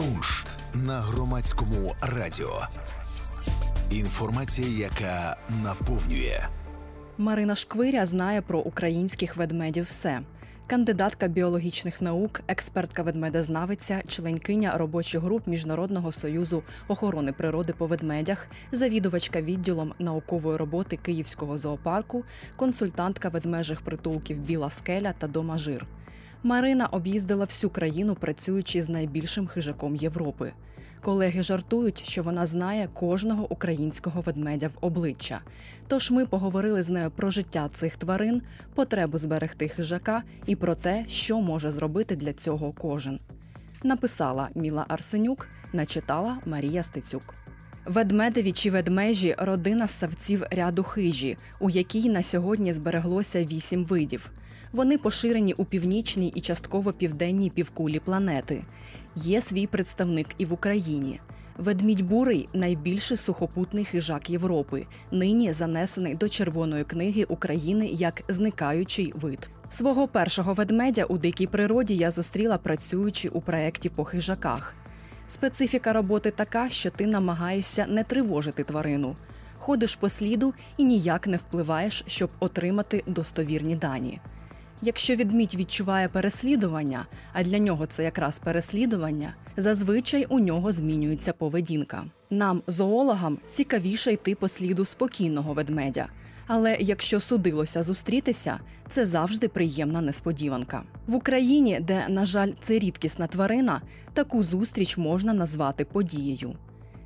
Куншт на громадському радіо. Інформація, яка наповнює. Марина Шквиря знає про українських ведмедів все. Кандидатка біологічних наук, експертка ведмедознавиця, членкиня робочих груп Міжнародного союзу охорони природи по ведмедях, завідувачка відділом наукової роботи Київського зоопарку, консультантка ведмежих притулків Біла скеля та Дома Жир. Марина об'їздила всю країну, працюючи з найбільшим хижаком Європи. Колеги жартують, що вона знає кожного українського ведмедя в обличчя. Тож ми поговорили з нею про життя цих тварин, потребу зберегти хижака і про те, що може зробити для цього кожен. Написала Міла Арсенюк, начитала Марія Стецюк. Ведмедеві чи ведмежі родина ссавців ряду хижі, у якій на сьогодні збереглося вісім видів. Вони поширені у північній і частково південній півкулі планети. Є свій представник і в Україні. Ведмідь бурий найбільший сухопутний хижак Європи, нині занесений до Червоної книги України як зникаючий вид. Свого першого ведмедя у дикій природі я зустріла працюючи у проєкті по хижаках. Специфіка роботи така, що ти намагаєшся не тривожити тварину. Ходиш по сліду і ніяк не впливаєш, щоб отримати достовірні дані. Якщо відмідь відчуває переслідування, а для нього це якраз переслідування, зазвичай у нього змінюється поведінка. Нам, зоологам, цікавіше йти по сліду спокійного ведмедя. Але якщо судилося зустрітися, це завжди приємна несподіванка. В Україні, де, на жаль, це рідкісна тварина, таку зустріч можна назвати подією.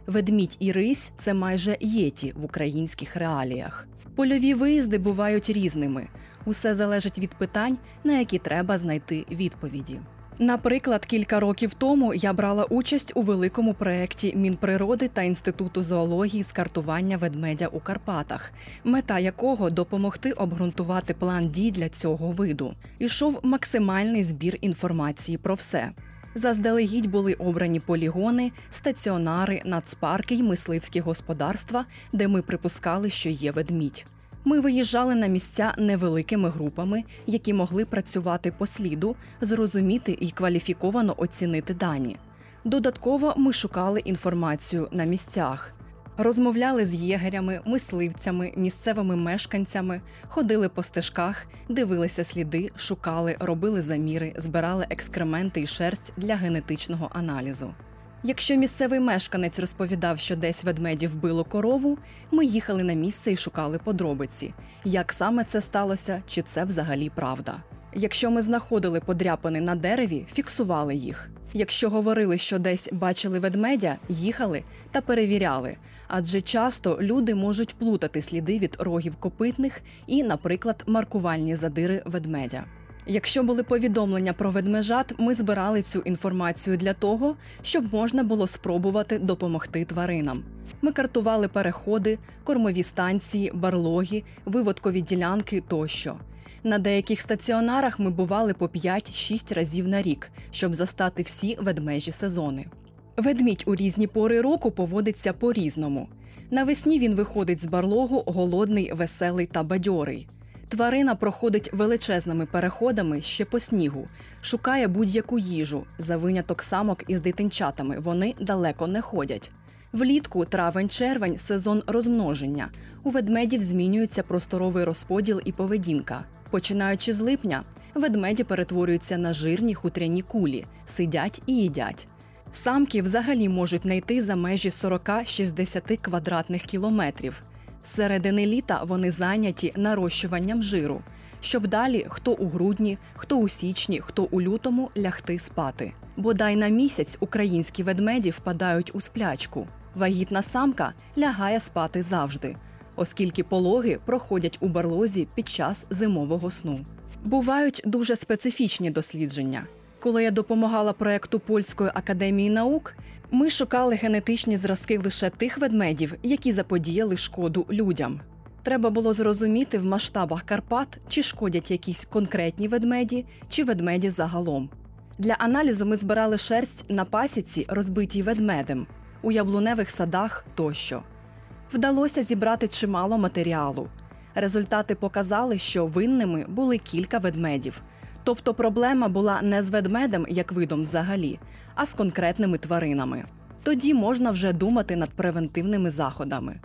Ведмідь і рись це майже єті в українських реаліях. Польові виїзди бувають різними. Усе залежить від питань, на які треба знайти відповіді. Наприклад, кілька років тому я брала участь у великому проєкті Мінприроди та інституту зоології з картування ведмедя у Карпатах, мета якого допомогти обґрунтувати план дій для цього виду. Ішов максимальний збір інформації про все. Заздалегідь були обрані полігони, стаціонари, нацпарки й мисливські господарства, де ми припускали, що є ведмідь. Ми виїжджали на місця невеликими групами, які могли працювати по сліду, зрозуміти і кваліфіковано оцінити дані. Додатково ми шукали інформацію на місцях. Розмовляли з єгерями, мисливцями, місцевими мешканцями, ходили по стежках, дивилися сліди, шукали, робили заміри, збирали екскременти і шерсть для генетичного аналізу. Якщо місцевий мешканець розповідав, що десь ведмеді вбило корову, ми їхали на місце і шукали подробиці, як саме це сталося, чи це взагалі правда. Якщо ми знаходили подряпини на дереві, фіксували їх. Якщо говорили, що десь бачили ведмедя, їхали та перевіряли. Адже часто люди можуть плутати сліди від рогів копитних і, наприклад, маркувальні задири ведмедя. Якщо були повідомлення про ведмежат, ми збирали цю інформацію для того, щоб можна було спробувати допомогти тваринам. Ми картували переходи, кормові станції, барлоги, виводкові ділянки тощо. На деяких стаціонарах ми бували по 5-6 разів на рік, щоб застати всі ведмежі сезони. Ведмідь у різні пори року поводиться по-різному. Навесні він виходить з барлогу голодний, веселий та бадьорий. Тварина проходить величезними переходами ще по снігу, шукає будь-яку їжу, за виняток самок із дитинчатами вони далеко не ходять. Влітку травень-червень сезон розмноження. У ведмедів змінюється просторовий розподіл і поведінка. Починаючи з липня, ведмеді перетворюються на жирні хутряні кулі, сидять і їдять. Самки взагалі можуть знайти за межі 40-60 квадратних кілометрів. Середини літа вони зайняті нарощуванням жиру, щоб далі хто у грудні, хто у січні, хто у лютому лягти спати. Бодай на місяць українські ведмеді впадають у сплячку. Вагітна самка лягає спати завжди, оскільки пологи проходять у барлозі під час зимового сну. Бувають дуже специфічні дослідження. Коли я допомагала проекту Польської академії наук, ми шукали генетичні зразки лише тих ведмедів, які заподіяли шкоду людям. Треба було зрозуміти в масштабах Карпат, чи шкодять якісь конкретні ведмеді, чи ведмеді загалом. Для аналізу ми збирали шерсть на пасіці, розбитій ведмедем, у яблуневих садах тощо. Вдалося зібрати чимало матеріалу. Результати показали, що винними були кілька ведмедів. Тобто проблема була не з ведмедем як видом взагалі, а з конкретними тваринами. Тоді можна вже думати над превентивними заходами.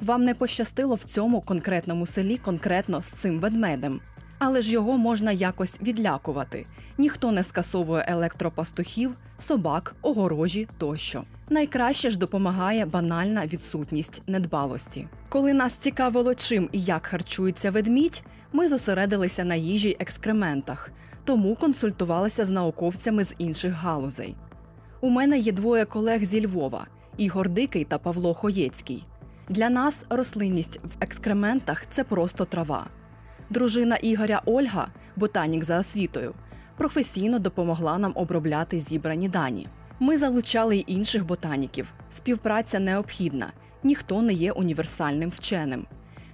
Вам не пощастило в цьому конкретному селі конкретно з цим ведмедем, але ж його можна якось відлякувати. Ніхто не скасовує електропастухів, собак, огорожі тощо. Найкраще ж допомагає банальна відсутність недбалості. Коли нас цікавило, чим і як харчується ведмідь, ми зосередилися на їжі й екскрементах, тому консультувалися з науковцями з інших галузей. У мене є двоє колег зі Львова Ігор Дикий та Павло Хоєцький. Для нас рослинність в екскрементах це просто трава. Дружина Ігоря Ольга, ботанік за освітою, професійно допомогла нам обробляти зібрані дані. Ми залучали й інших ботаніків. Співпраця необхідна, ніхто не є універсальним вченим.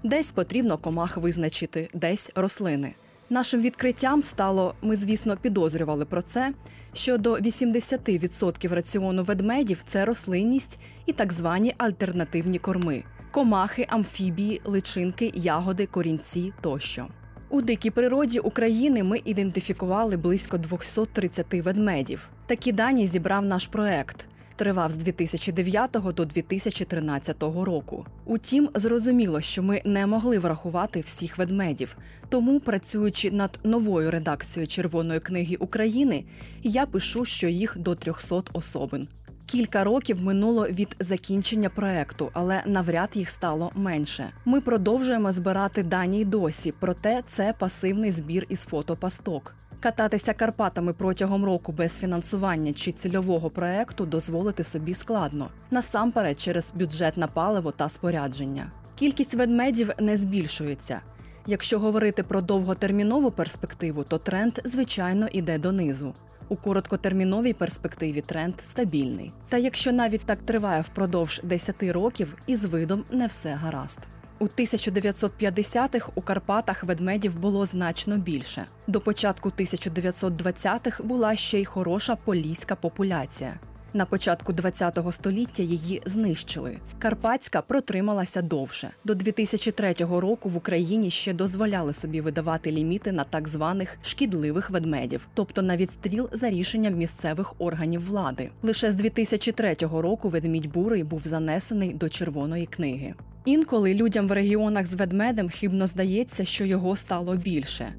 Десь потрібно комах визначити, десь рослини. Нашим відкриттям стало, ми, звісно, підозрювали про це, що до 80% раціону ведмедів це рослинність і так звані альтернативні корми комахи, амфібії, личинки, ягоди, корінці тощо. У дикій природі України ми ідентифікували близько 230 ведмедів. Такі дані зібрав наш проект. Тривав з 2009 до 2013 року. Утім, зрозуміло, що ми не могли врахувати всіх ведмедів. Тому, працюючи над новою редакцією Червоної книги України, я пишу, що їх до 300 особин. Кілька років минуло від закінчення проекту, але навряд їх стало менше. Ми продовжуємо збирати дані й досі, проте це пасивний збір із фотопасток. Кататися Карпатами протягом року без фінансування чи цільового проекту дозволити собі складно, насамперед через бюджет на паливо та спорядження. Кількість ведмедів не збільшується. Якщо говорити про довготермінову перспективу, то тренд, звичайно, іде донизу. У короткотерміновій перспективі тренд стабільний. Та якщо навіть так триває впродовж 10 років, із видом не все гаразд. У 1950-х у Карпатах ведмедів було значно більше. До початку 1920-х була ще й хороша поліська популяція. На початку ХХ століття її знищили. Карпатська протрималася довше. До 2003 року в Україні ще дозволяли собі видавати ліміти на так званих шкідливих ведмедів, тобто на відстріл за рішенням місцевих органів влади. Лише з 2003 року ведмідь бурий був занесений до червоної книги. Інколи людям в регіонах з ведмедем хибно здається, що його стало більше.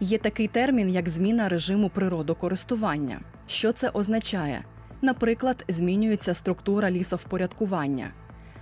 Є такий термін, як зміна режиму природокористування. Що це означає? Наприклад, змінюється структура лісовпорядкування.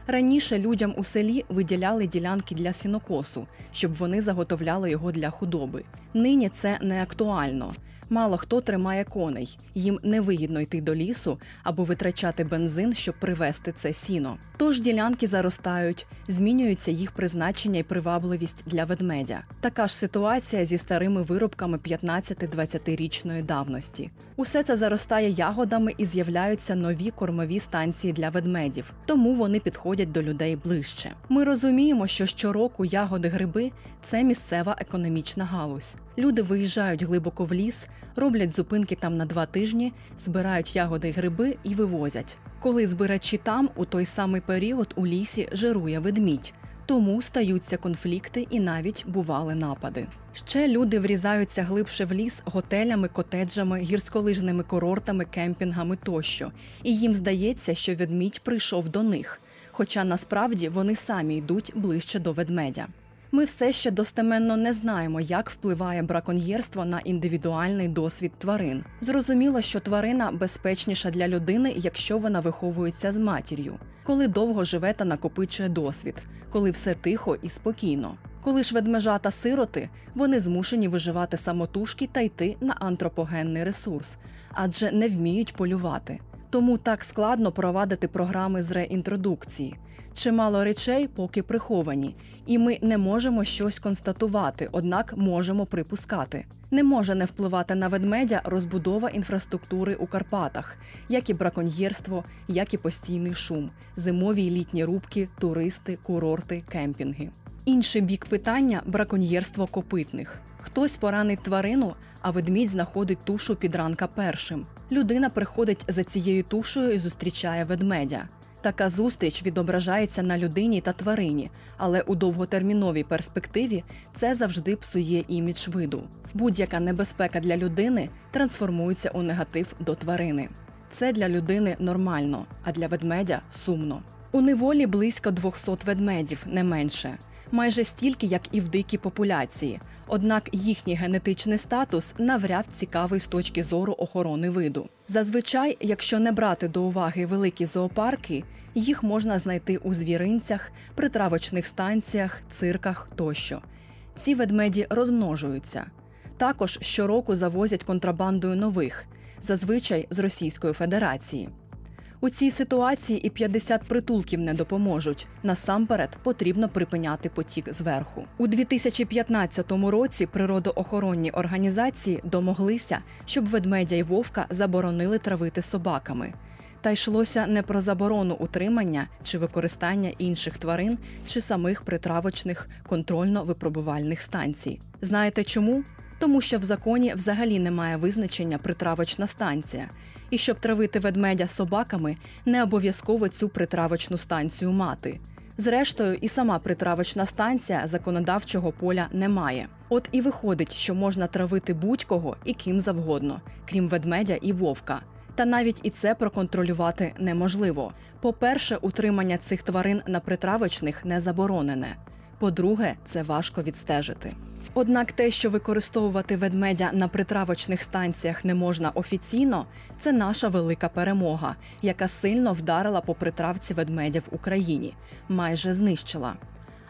Раніше людям у селі виділяли ділянки для сінокосу, щоб вони заготовляли його для худоби. Нині це не актуально. Мало хто тримає коней, їм невигідно йти до лісу або витрачати бензин, щоб привезти це сіно. Тож ділянки заростають, змінюється їх призначення і привабливість для ведмедя. Така ж ситуація зі старими виробками 15-20-річної давності. Усе це заростає ягодами і з'являються нові кормові станції для ведмедів, тому вони підходять до людей ближче. Ми розуміємо, що щороку ягоди гриби це місцева економічна галузь. Люди виїжджають глибоко в ліс, роблять зупинки там на два тижні, збирають ягоди й гриби і вивозять. Коли збирачі там у той самий період у лісі жирує ведмідь. Тому стаються конфлікти і навіть бували напади. Ще люди врізаються глибше в ліс готелями, котеджами, гірськолижними курортами, кемпінгами тощо, і їм здається, що ведмідь прийшов до них. Хоча насправді вони самі йдуть ближче до ведмедя. Ми все ще достеменно не знаємо, як впливає браконьєрство на індивідуальний досвід тварин. Зрозуміло, що тварина безпечніша для людини, якщо вона виховується з матір'ю, коли довго живе та накопичує досвід, коли все тихо і спокійно. Коли ж ведмежата сироти, вони змушені виживати самотужки та йти на антропогенний ресурс, адже не вміють полювати. Тому так складно провадити програми з реінтродукції. Чимало речей поки приховані, і ми не можемо щось констатувати, однак можемо припускати. Не може не впливати на ведмедя розбудова інфраструктури у Карпатах, як і браконьєрство, як і постійний шум, зимові й літні рубки, туристи, курорти, кемпінги. Інший бік питання браконьєрство копитних. Хтось поранить тварину, а ведмідь знаходить тушу під ранка першим. Людина приходить за цією тушею і зустрічає ведмедя. Така зустріч відображається на людині та тварині, але у довготерміновій перспективі це завжди псує імідж виду. Будь-яка небезпека для людини трансформується у негатив до тварини. Це для людини нормально, а для ведмедя сумно. У неволі близько 200 ведмедів, не менше, майже стільки, як і в дикій популяції. Однак їхній генетичний статус навряд цікавий з точки зору охорони виду. Зазвичай, якщо не брати до уваги великі зоопарки, їх можна знайти у звіринцях, притравочних станціях, цирках тощо. Ці ведмеді розмножуються. Також щороку завозять контрабандою нових, зазвичай з Російської Федерації. У цій ситуації і 50 притулків не допоможуть. Насамперед потрібно припиняти потік зверху. У 2015 році природоохоронні організації домоглися, щоб ведмедя й вовка заборонили травити собаками. Та йшлося не про заборону утримання чи використання інших тварин чи самих притравочних контрольно-випробувальних станцій. Знаєте чому? Тому що в законі взагалі немає визначення притравочна станція. І щоб травити ведмедя собаками, не обов'язково цю притравочну станцію мати. Зрештою, і сама притравочна станція законодавчого поля немає. От і виходить, що можна травити будь-кого і ким завгодно, крім ведмедя і вовка. Та навіть і це проконтролювати неможливо. По-перше, утримання цих тварин на притравочних не заборонене. По-друге, це важко відстежити. Однак те, що використовувати ведмедя на притравочних станціях не можна офіційно, це наша велика перемога, яка сильно вдарила по притравці ведмедя в Україні, майже знищила.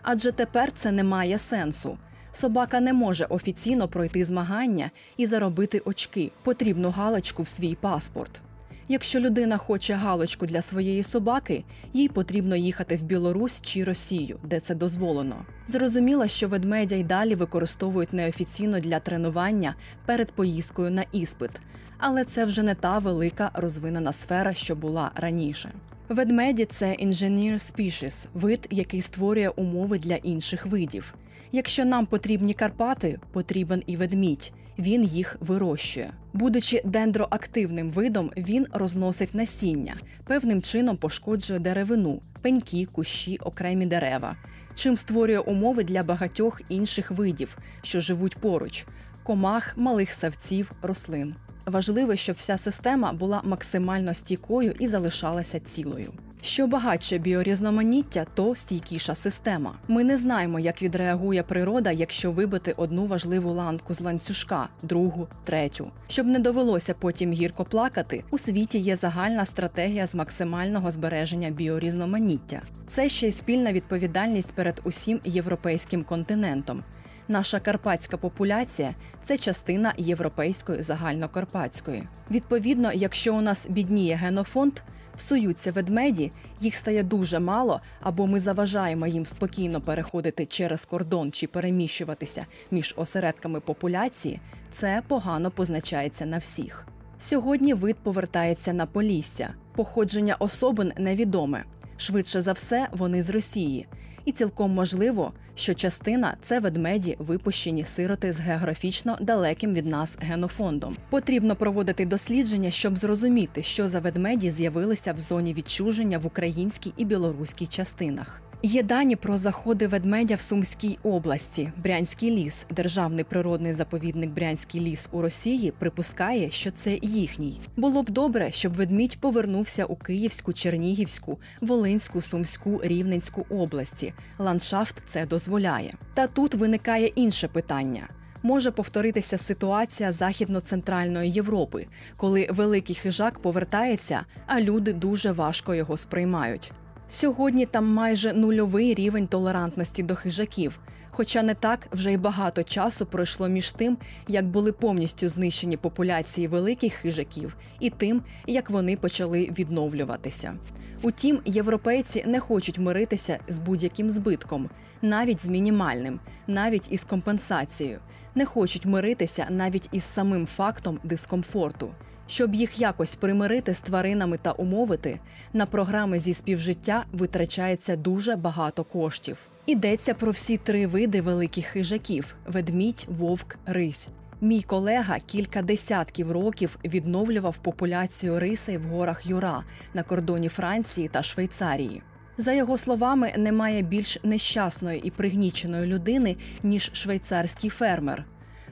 Адже тепер це не має сенсу. Собака не може офіційно пройти змагання і заробити очки, потрібну галочку в свій паспорт. Якщо людина хоче галочку для своєї собаки, їй потрібно їхати в Білорусь чи Росію, де це дозволено. Зрозуміло, що ведмедя й далі використовують неофіційно для тренування перед поїздкою на іспит, але це вже не та велика розвинена сфера, що була раніше. Ведмеді це engineer species, вид, який створює умови для інших видів. Якщо нам потрібні Карпати, потрібен і ведмідь. Він їх вирощує. Будучи дендроактивним видом, він розносить насіння, певним чином пошкоджує деревину, пеньки, кущі, окремі дерева, чим створює умови для багатьох інших видів, що живуть поруч комах, малих савців, рослин. Важливо, щоб вся система була максимально стійкою і залишалася цілою. Що багатше біорізноманіття, то стійкіша система. Ми не знаємо, як відреагує природа, якщо вибити одну важливу ланку з ланцюжка, другу, третю. Щоб не довелося потім гірко плакати, у світі є загальна стратегія з максимального збереження біорізноманіття. Це ще й спільна відповідальність перед усім європейським континентом. Наша карпатська популяція це частина європейської загальнокарпатської. Відповідно, якщо у нас бідніє генофонд, псуються ведмеді, їх стає дуже мало, або ми заважаємо їм спокійно переходити через кордон чи переміщуватися між осередками популяції, це погано позначається на всіх. Сьогодні вид повертається на Полісся. Походження особин невідоме. Швидше за все, вони з Росії. І цілком можливо, що частина це ведмеді, випущені сироти з географічно далеким від нас генофондом. Потрібно проводити дослідження, щоб зрозуміти, що за ведмеді з'явилися в зоні відчуження в українській і білоруській частинах. Є дані про заходи ведмедя в Сумській області. Брянський ліс, державний природний заповідник Брянський ліс у Росії, припускає, що це їхній. Було б добре, щоб ведмідь повернувся у Київську, Чернігівську, Волинську, Сумську, Рівненську області. Ландшафт це дозволяє. Та тут виникає інше питання. Може повторитися ситуація західно-центральної Європи, коли великий хижак повертається, а люди дуже важко його сприймають. Сьогодні там майже нульовий рівень толерантності до хижаків. Хоча не так вже й багато часу пройшло між тим, як були повністю знищені популяції великих хижаків, і тим, як вони почали відновлюватися. Утім, європейці не хочуть миритися з будь-яким збитком, навіть з мінімальним, навіть із компенсацією, не хочуть миритися навіть із самим фактом дискомфорту. Щоб їх якось примирити з тваринами та умовити, на програми зі співжиття витрачається дуже багато коштів. Йдеться про всі три види великих хижаків: ведмідь, вовк, рись. Мій колега кілька десятків років відновлював популяцію риси в горах Юра на кордоні Франції та Швейцарії. За його словами, немає більш нещасної і пригніченої людини, ніж швейцарський фермер.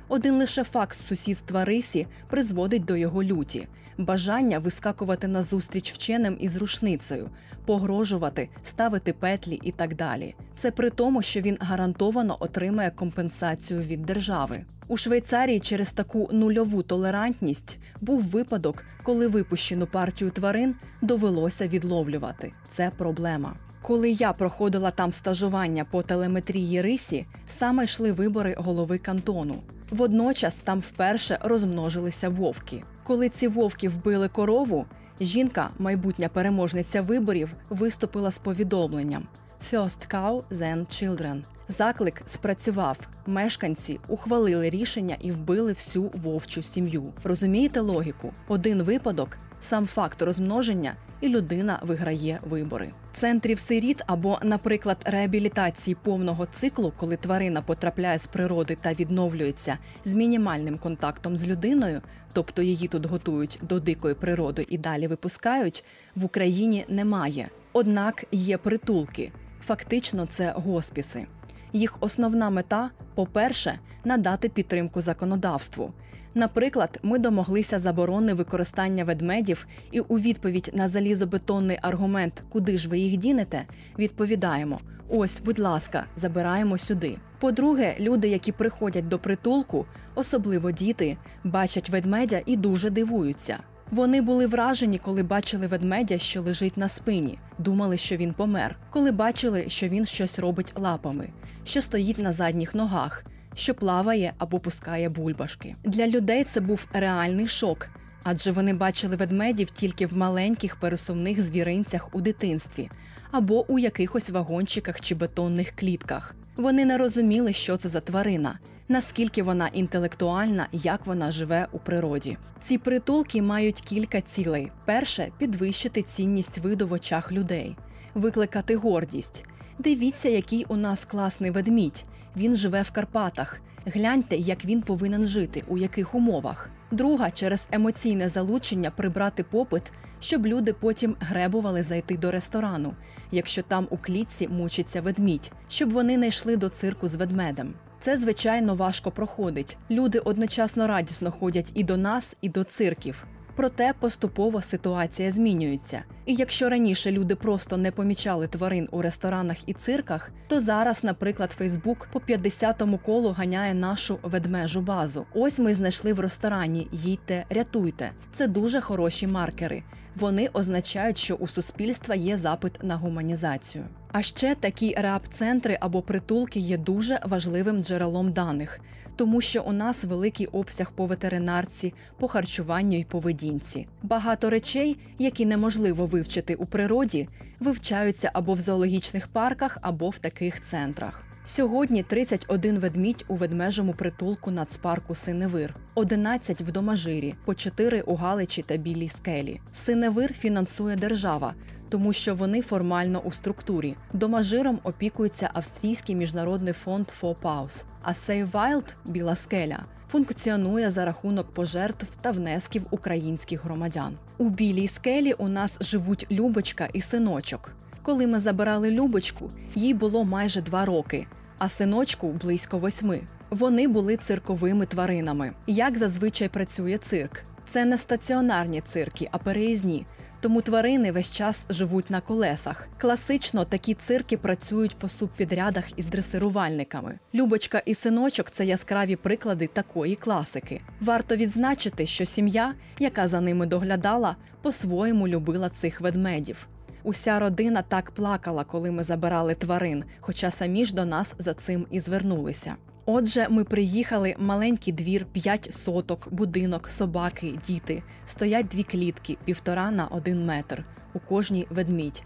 Один лише факт сусідства рисі призводить до його люті, бажання вискакувати назустріч вченим із рушницею, погрожувати, ставити петлі і так далі. Це при тому, що він гарантовано отримає компенсацію від держави. У Швейцарії через таку нульову толерантність був випадок, коли випущену партію тварин довелося відловлювати. Це проблема. Коли я проходила там стажування по телеметрії рисі, саме йшли вибори голови кантону. Водночас там вперше розмножилися вовки. Коли ці вовки вбили корову, жінка, майбутня переможниця виборів, виступила з повідомленням First cow, then children. Заклик спрацював. Мешканці ухвалили рішення і вбили всю вовчу сім'ю. Розумієте логіку? Один випадок, сам факт розмноження, і людина виграє вибори. Центрів сиріт або, наприклад, реабілітації повного циклу, коли тварина потрапляє з природи та відновлюється з мінімальним контактом з людиною, тобто її тут готують до дикої природи і далі випускають, в Україні немає. Однак є притулки. Фактично, це госпіси. Їх основна мета, по-перше, надати підтримку законодавству. Наприклад, ми домоглися заборони використання ведмедів, і у відповідь на залізобетонний аргумент, куди ж ви їх дінете, відповідаємо: ось, будь ласка, забираємо сюди. По-друге, люди, які приходять до притулку, особливо діти, бачать ведмедя і дуже дивуються. Вони були вражені, коли бачили ведмедя, що лежить на спині, думали, що він помер, коли бачили, що він щось робить лапами, що стоїть на задніх ногах, що плаває або пускає бульбашки. Для людей це був реальний шок, адже вони бачили ведмедів тільки в маленьких пересувних звіринцях у дитинстві або у якихось вагончиках чи бетонних клітках. Вони не розуміли, що це за тварина наскільки вона інтелектуальна, як вона живе у природі. Ці притулки мають кілька цілей: перше підвищити цінність виду в очах людей, викликати гордість. Дивіться, який у нас класний ведмідь. Він живе в Карпатах. Гляньте, як він повинен жити, у яких умовах. Друга через емоційне залучення прибрати попит, щоб люди потім гребували зайти до ресторану, якщо там у клітці мучиться ведмідь, щоб вони не йшли до цирку з ведмедем. Це звичайно важко проходить. Люди одночасно радісно ходять і до нас, і до цирків. Проте поступово ситуація змінюється. І якщо раніше люди просто не помічали тварин у ресторанах і цирках, то зараз, наприклад, Фейсбук по 50-му колу ганяє нашу ведмежу базу. Ось ми знайшли в ресторані їдьте, рятуйте. Це дуже хороші маркери. Вони означають, що у суспільства є запит на гуманізацію. А ще такі реап-центри або притулки є дуже важливим джерелом даних, тому що у нас великий обсяг по ветеринарці, по харчуванню і поведінці. Багато речей, які неможливо вивчити у природі, вивчаються або в зоологічних парках, або в таких центрах. Сьогодні 31 ведмідь у ведмежому притулку нацпарку Синевир, 11 в Домажирі, по 4 у Галичі та Білій скелі. Синевир фінансує держава, тому що вони формально у структурі. Домажиром опікується австрійський міжнародний фонд «Фопаус», а Wild – Біла скеля функціонує за рахунок пожертв та внесків українських громадян. У білій скелі у нас живуть Любочка і синочок. Коли ми забирали Любочку, їй було майже два роки, а синочку близько восьми. Вони були цирковими тваринами. Як зазвичай працює цирк? Це не стаціонарні цирки, а переїзні. Тому тварини весь час живуть на колесах. Класично такі цирки працюють по субпідрядах із дресирувальниками. Любочка і синочок це яскраві приклади такої класики. Варто відзначити, що сім'я, яка за ними доглядала, по-своєму любила цих ведмедів. Уся родина так плакала, коли ми забирали тварин, хоча самі ж до нас за цим і звернулися. Отже, ми приїхали маленький двір, п'ять соток, будинок, собаки, діти. Стоять дві клітки, півтора на один метр. У кожній ведмідь.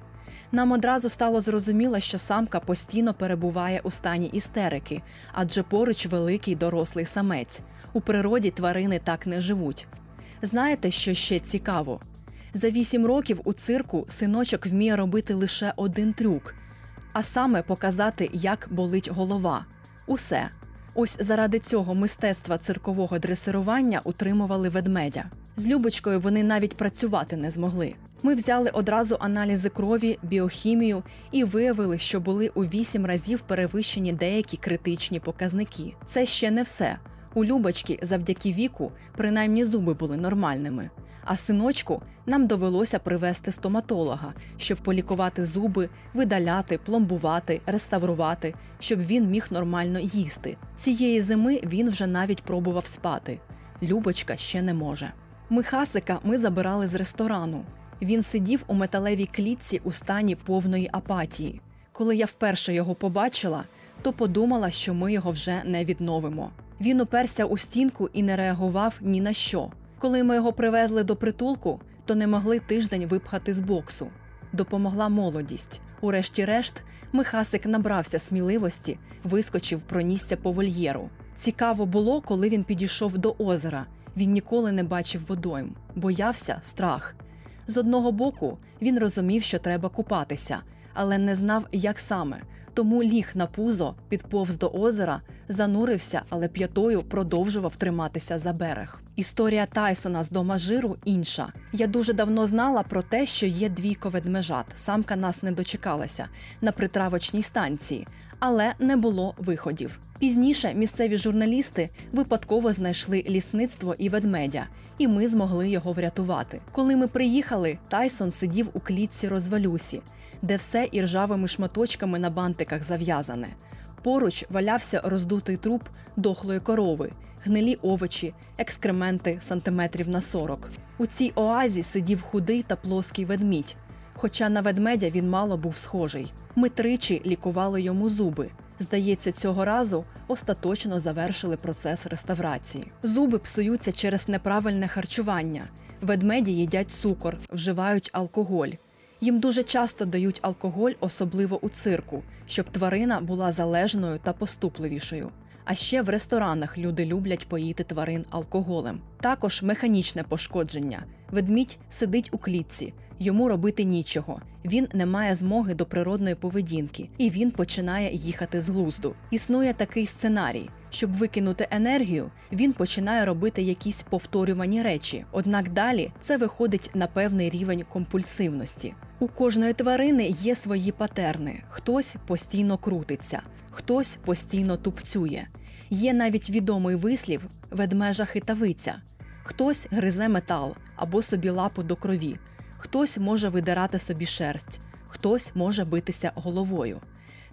Нам одразу стало зрозуміло, що самка постійно перебуває у стані істерики, адже поруч великий дорослий самець. У природі тварини так не живуть. Знаєте, що ще цікаво? За вісім років у цирку синочок вміє робити лише один трюк, а саме показати, як болить голова. Усе. Ось заради цього мистецтва циркового дресирування утримували ведмедя. З Любочкою вони навіть працювати не змогли. Ми взяли одразу аналізи крові, біохімію і виявили, що були у вісім разів перевищені деякі критичні показники. Це ще не все. У Любочки завдяки віку принаймні зуби були нормальними. А синочку нам довелося привезти стоматолога, щоб полікувати зуби, видаляти, пломбувати, реставрувати, щоб він міг нормально їсти. Цієї зими він вже навіть пробував спати. Любочка ще не може. Михасика ми забирали з ресторану. Він сидів у металевій клітці у стані повної апатії. Коли я вперше його побачила, то подумала, що ми його вже не відновимо. Він уперся у стінку і не реагував ні на що. Коли ми його привезли до притулку, то не могли тиждень випхати з боксу. Допомогла молодість. Урешті-решт, Михасик набрався сміливості, вискочив, пронісся по вольєру. Цікаво було, коли він підійшов до озера. Він ніколи не бачив водойм, боявся страх. З одного боку, він розумів, що треба купатися, але не знав, як саме. Тому ліг на пузо, підповз до озера, занурився, але п'ятою продовжував триматися за берег. Історія Тайсона з дома жиру інша. Я дуже давно знала про те, що є двійко ведмежат. Самка нас не дочекалася на притравочній станції, але не було виходів. Пізніше місцеві журналісти випадково знайшли лісництво і ведмедя, і ми змогли його врятувати. Коли ми приїхали, Тайсон сидів у клітці розвалюсі, де все іржавими шматочками на бантиках зав'язане. Поруч валявся роздутий труп дохлої корови, гнилі овочі, екскременти сантиметрів на 40. У цій оазі сидів худий та плоский ведмідь. Хоча на ведмедя він мало був схожий. Ми тричі лікували йому зуби. Здається, цього разу остаточно завершили процес реставрації. Зуби псуються через неправильне харчування. Ведмеді їдять цукор, вживають алкоголь. Їм дуже часто дають алкоголь, особливо у цирку, щоб тварина була залежною та поступливішою. А ще в ресторанах люди люблять поїти тварин алкоголем. Також механічне пошкодження. Ведмідь сидить у клітці, йому робити нічого. Він не має змоги до природної поведінки, і він починає їхати з глузду. Існує такий сценарій. Щоб викинути енергію, він починає робити якісь повторювані речі. Однак далі це виходить на певний рівень компульсивності. У кожної тварини є свої патерни: хтось постійно крутиться, хтось постійно тупцює. Є навіть відомий вислів ведмежа хитавиця. Хтось гризе метал або собі лапу до крові, хтось може видирати собі шерсть, хтось може битися головою.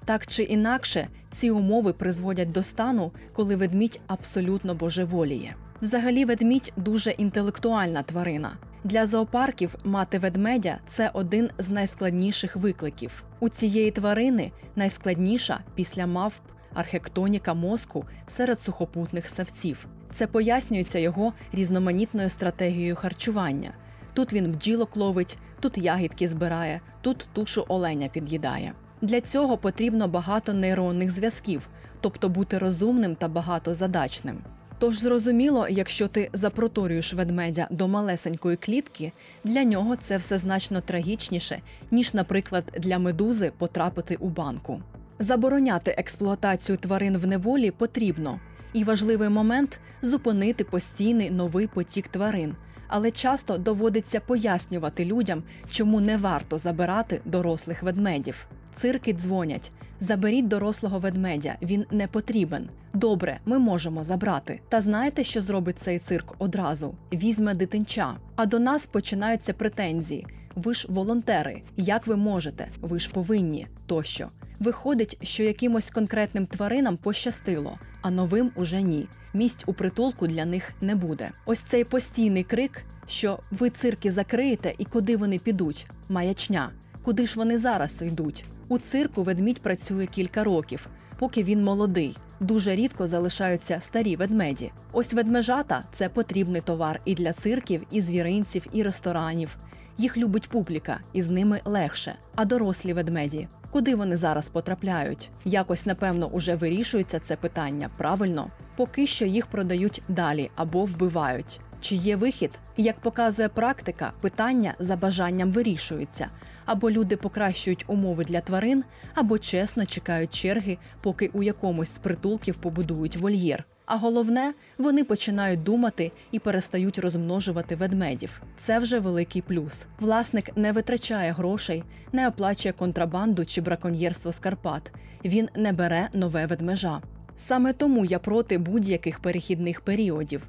Так чи інакше, ці умови призводять до стану, коли ведмідь абсолютно божеволіє. Взагалі, ведмідь дуже інтелектуальна тварина. Для зоопарків мати ведмедя це один з найскладніших викликів. У цієї тварини найскладніша після мавп архектоніка мозку серед сухопутних савців. Це пояснюється його різноманітною стратегією харчування. Тут він бджілок ловить, тут ягідки збирає, тут тушу оленя під'їдає. Для цього потрібно багато нейронних зв'язків, тобто бути розумним та багатозадачним. Тож зрозуміло, якщо ти запроторюєш ведмедя до малесенької клітки, для нього це все значно трагічніше, ніж, наприклад, для медузи потрапити у банку. Забороняти експлуатацію тварин в неволі потрібно, і важливий момент зупинити постійний новий потік тварин, але часто доводиться пояснювати людям, чому не варто забирати дорослих ведмедів. Цирки дзвонять. Заберіть дорослого ведмедя, він не потрібен. Добре, ми можемо забрати. Та знаєте, що зробить цей цирк одразу? Візьме дитинча. А до нас починаються претензії. Ви ж волонтери, як ви можете? Ви ж повинні тощо. Виходить, що якимось конкретним тваринам пощастило, а новим уже ні. Місць у притулку для них не буде. Ось цей постійний крик, що ви цирки закриєте і куди вони підуть? Маячня. Куди ж вони зараз йдуть? У цирку ведмідь працює кілька років, поки він молодий. Дуже рідко залишаються старі ведмеді. Ось ведмежата це потрібний товар і для цирків, і звіринців, і ресторанів. Їх любить публіка, і з ними легше. А дорослі ведмеді. Куди вони зараз потрапляють? Якось, напевно, уже вирішується це питання правильно. Поки що їх продають далі або вбивають. чи є вихід? Як показує практика, питання за бажанням вирішуються. Або люди покращують умови для тварин, або чесно чекають черги, поки у якомусь з притулків побудують вольєр. А головне, вони починають думати і перестають розмножувати ведмедів. Це вже великий плюс. Власник не витрачає грошей, не оплачує контрабанду чи браконьєрство з Карпат. Він не бере нове ведмежа. Саме тому я проти будь-яких перехідних періодів.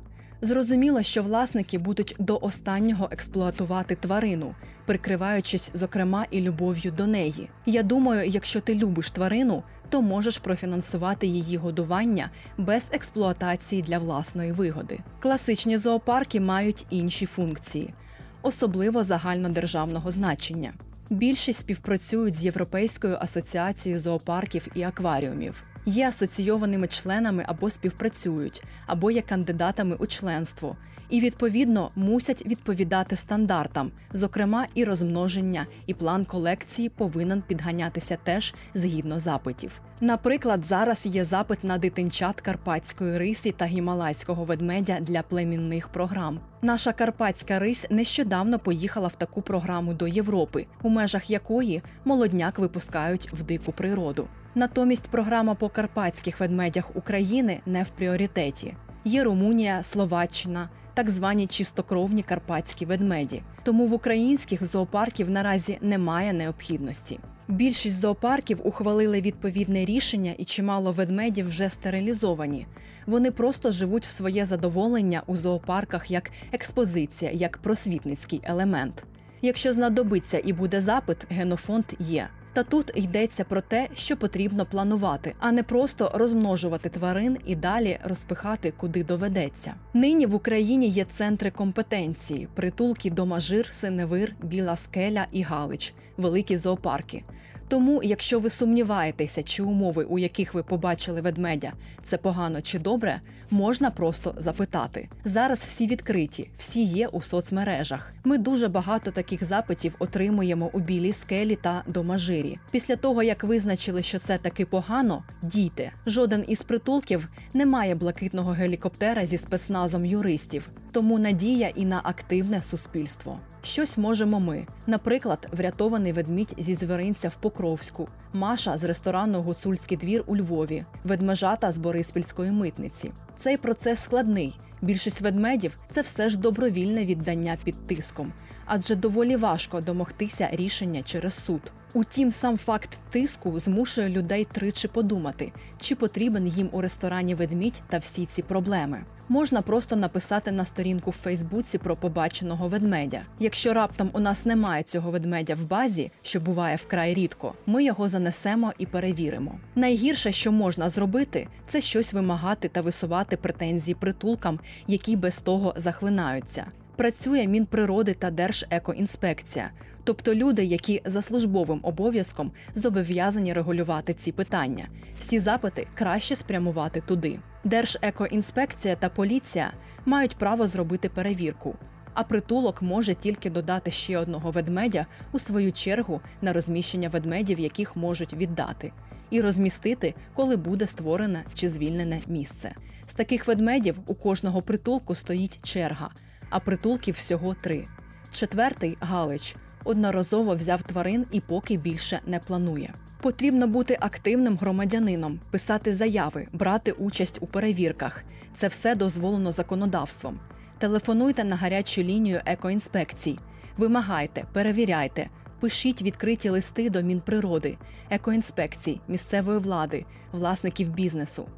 Зрозуміло, що власники будуть до останнього експлуатувати тварину, прикриваючись, зокрема, і любов'ю до неї. Я думаю, якщо ти любиш тварину, то можеш профінансувати її годування без експлуатації для власної вигоди. Класичні зоопарки мають інші функції, особливо загальнодержавного значення. Більшість співпрацюють з Європейською асоціацією зоопарків і акваріумів є асоційованими членами або співпрацюють, або є кандидатами у членство, і відповідно мусять відповідати стандартам, зокрема і розмноження, і план колекції повинен підганятися теж згідно запитів. Наприклад, зараз є запит на дитинчат карпатської рисі та гімалайського ведмедя для племінних програм. Наша карпатська рись нещодавно поїхала в таку програму до Європи, у межах якої молодняк випускають в дику природу. Натомість програма по карпатських ведмедях України не в пріоритеті. Є Румунія, Словаччина, так звані чистокровні карпатські ведмеді. Тому в українських зоопарків наразі немає необхідності. Більшість зоопарків ухвалили відповідне рішення, і чимало ведмедів вже стерилізовані. Вони просто живуть в своє задоволення у зоопарках як експозиція, як просвітницький елемент. Якщо знадобиться і буде запит, генофонд є. Та тут йдеться про те, що потрібно планувати, а не просто розмножувати тварин і далі розпихати куди доведеться. Нині в Україні є центри компетенції: притулки Домажир, Синевир, Біла Скеля і Галич, великі зоопарки. Тому, якщо ви сумніваєтеся, чи умови, у яких ви побачили ведмедя, це погано чи добре, можна просто запитати. Зараз всі відкриті, всі є у соцмережах. Ми дуже багато таких запитів отримуємо у білій скелі та домажирі. Після того як визначили, що це таки погано, дійте. Жоден із притулків не має блакитного гелікоптера зі спецназом юристів, тому надія і на активне суспільство. Щось можемо ми. Наприклад, врятований ведмідь зі звіринця в Покровську, Маша з ресторану Гуцульський двір у Львові, ведмежата з Бориспільської митниці. Цей процес складний. Більшість ведмедів це все ж добровільне віддання під тиском, адже доволі важко домогтися рішення через суд. Утім, сам факт тиску змушує людей тричі подумати, чи потрібен їм у ресторані ведмідь та всі ці проблеми. Можна просто написати на сторінку в Фейсбуці про побаченого ведмедя. Якщо раптом у нас немає цього ведмедя в базі, що буває вкрай рідко, ми його занесемо і перевіримо. Найгірше, що можна зробити, це щось вимагати та висувати претензії притулкам, які без того захлинаються. Працює Мінприроди та Держекоінспекція, тобто люди, які за службовим обов'язком зобов'язані регулювати ці питання. Всі запити краще спрямувати туди. Держекоінспекція та поліція мають право зробити перевірку. А притулок може тільки додати ще одного ведмедя у свою чергу на розміщення ведмедів, яких можуть віддати, і розмістити, коли буде створене чи звільнене місце. З таких ведмедів у кожного притулку стоїть черга, а притулків всього три. Четвертий Галич одноразово взяв тварин і поки більше не планує. Потрібно бути активним громадянином, писати заяви, брати участь у перевірках. Це все дозволено законодавством. Телефонуйте на гарячу лінію екоінспекцій, вимагайте, перевіряйте, пишіть відкриті листи до Мінприроди, екоінспекцій, місцевої влади, власників бізнесу.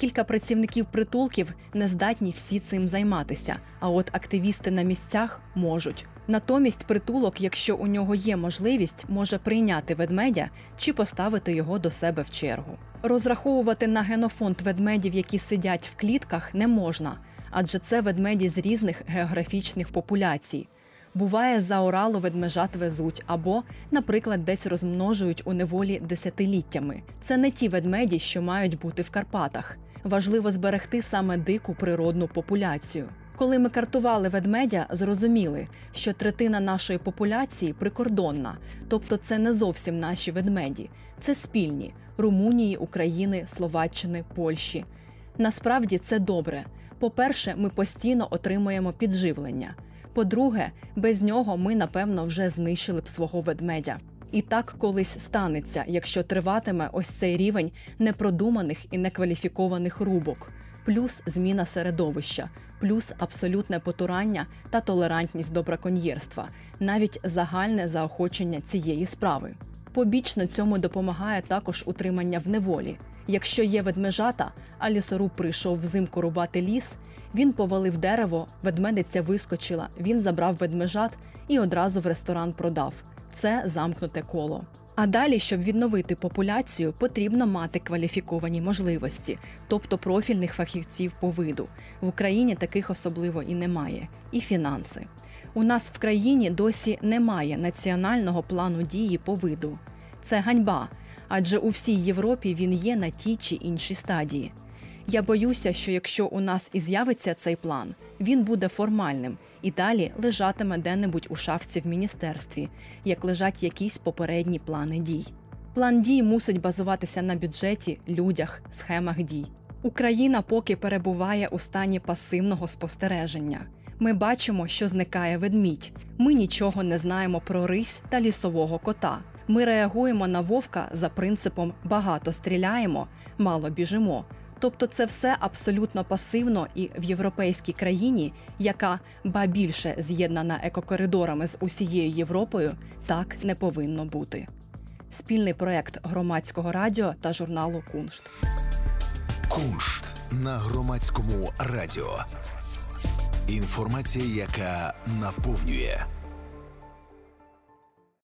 Кілька працівників притулків не здатні всі цим займатися, а от активісти на місцях можуть. Натомість притулок, якщо у нього є можливість, може прийняти ведмедя чи поставити його до себе в чергу. Розраховувати на генофонд ведмедів, які сидять в клітках, не можна, адже це ведмеді з різних географічних популяцій. Буває, за Оралу ведмежат везуть або, наприклад, десь розмножують у неволі десятиліттями. Це не ті ведмеді, що мають бути в Карпатах. Важливо зберегти саме дику природну популяцію. Коли ми картували ведмедя, зрозуміли, що третина нашої популяції прикордонна, тобто це не зовсім наші ведмеді, це спільні Румунії, України, Словаччини, Польщі. Насправді це добре. По-перше, ми постійно отримуємо підживлення. По-друге, без нього ми, напевно, вже знищили б свого ведмедя. І так колись станеться, якщо триватиме ось цей рівень непродуманих і некваліфікованих рубок, плюс зміна середовища, плюс абсолютне потурання та толерантність до браконьєрства, навіть загальне заохочення цієї справи. Побічно цьому допомагає також утримання в неволі. Якщо є ведмежата, а лісоруб прийшов взимку рубати ліс, він повалив дерево, ведмедиця вискочила, він забрав ведмежат і одразу в ресторан продав. Це замкнуте коло. А далі, щоб відновити популяцію, потрібно мати кваліфіковані можливості, тобто профільних фахівців по виду. В Україні таких особливо і немає, і фінанси. У нас в країні досі немає національного плану дії по виду. Це ганьба, адже у всій Європі він є на тій чи іншій стадії. Я боюся, що якщо у нас і з'явиться цей план, він буде формальним і далі лежатиме де-небудь у шафці в міністерстві, як лежать якісь попередні плани дій. План дій мусить базуватися на бюджеті, людях, схемах дій. Україна поки перебуває у стані пасивного спостереження. Ми бачимо, що зникає ведмідь. Ми нічого не знаємо про рись та лісового кота. Ми реагуємо на вовка за принципом багато стріляємо, мало біжимо. Тобто це все абсолютно пасивно і в європейській країні, яка ба більше з'єднана екокоридорами з усією Європою, так не повинно бути. Спільний проект громадського радіо та журналу Куншт. Куншт на громадському радіо. Інформація, яка наповнює.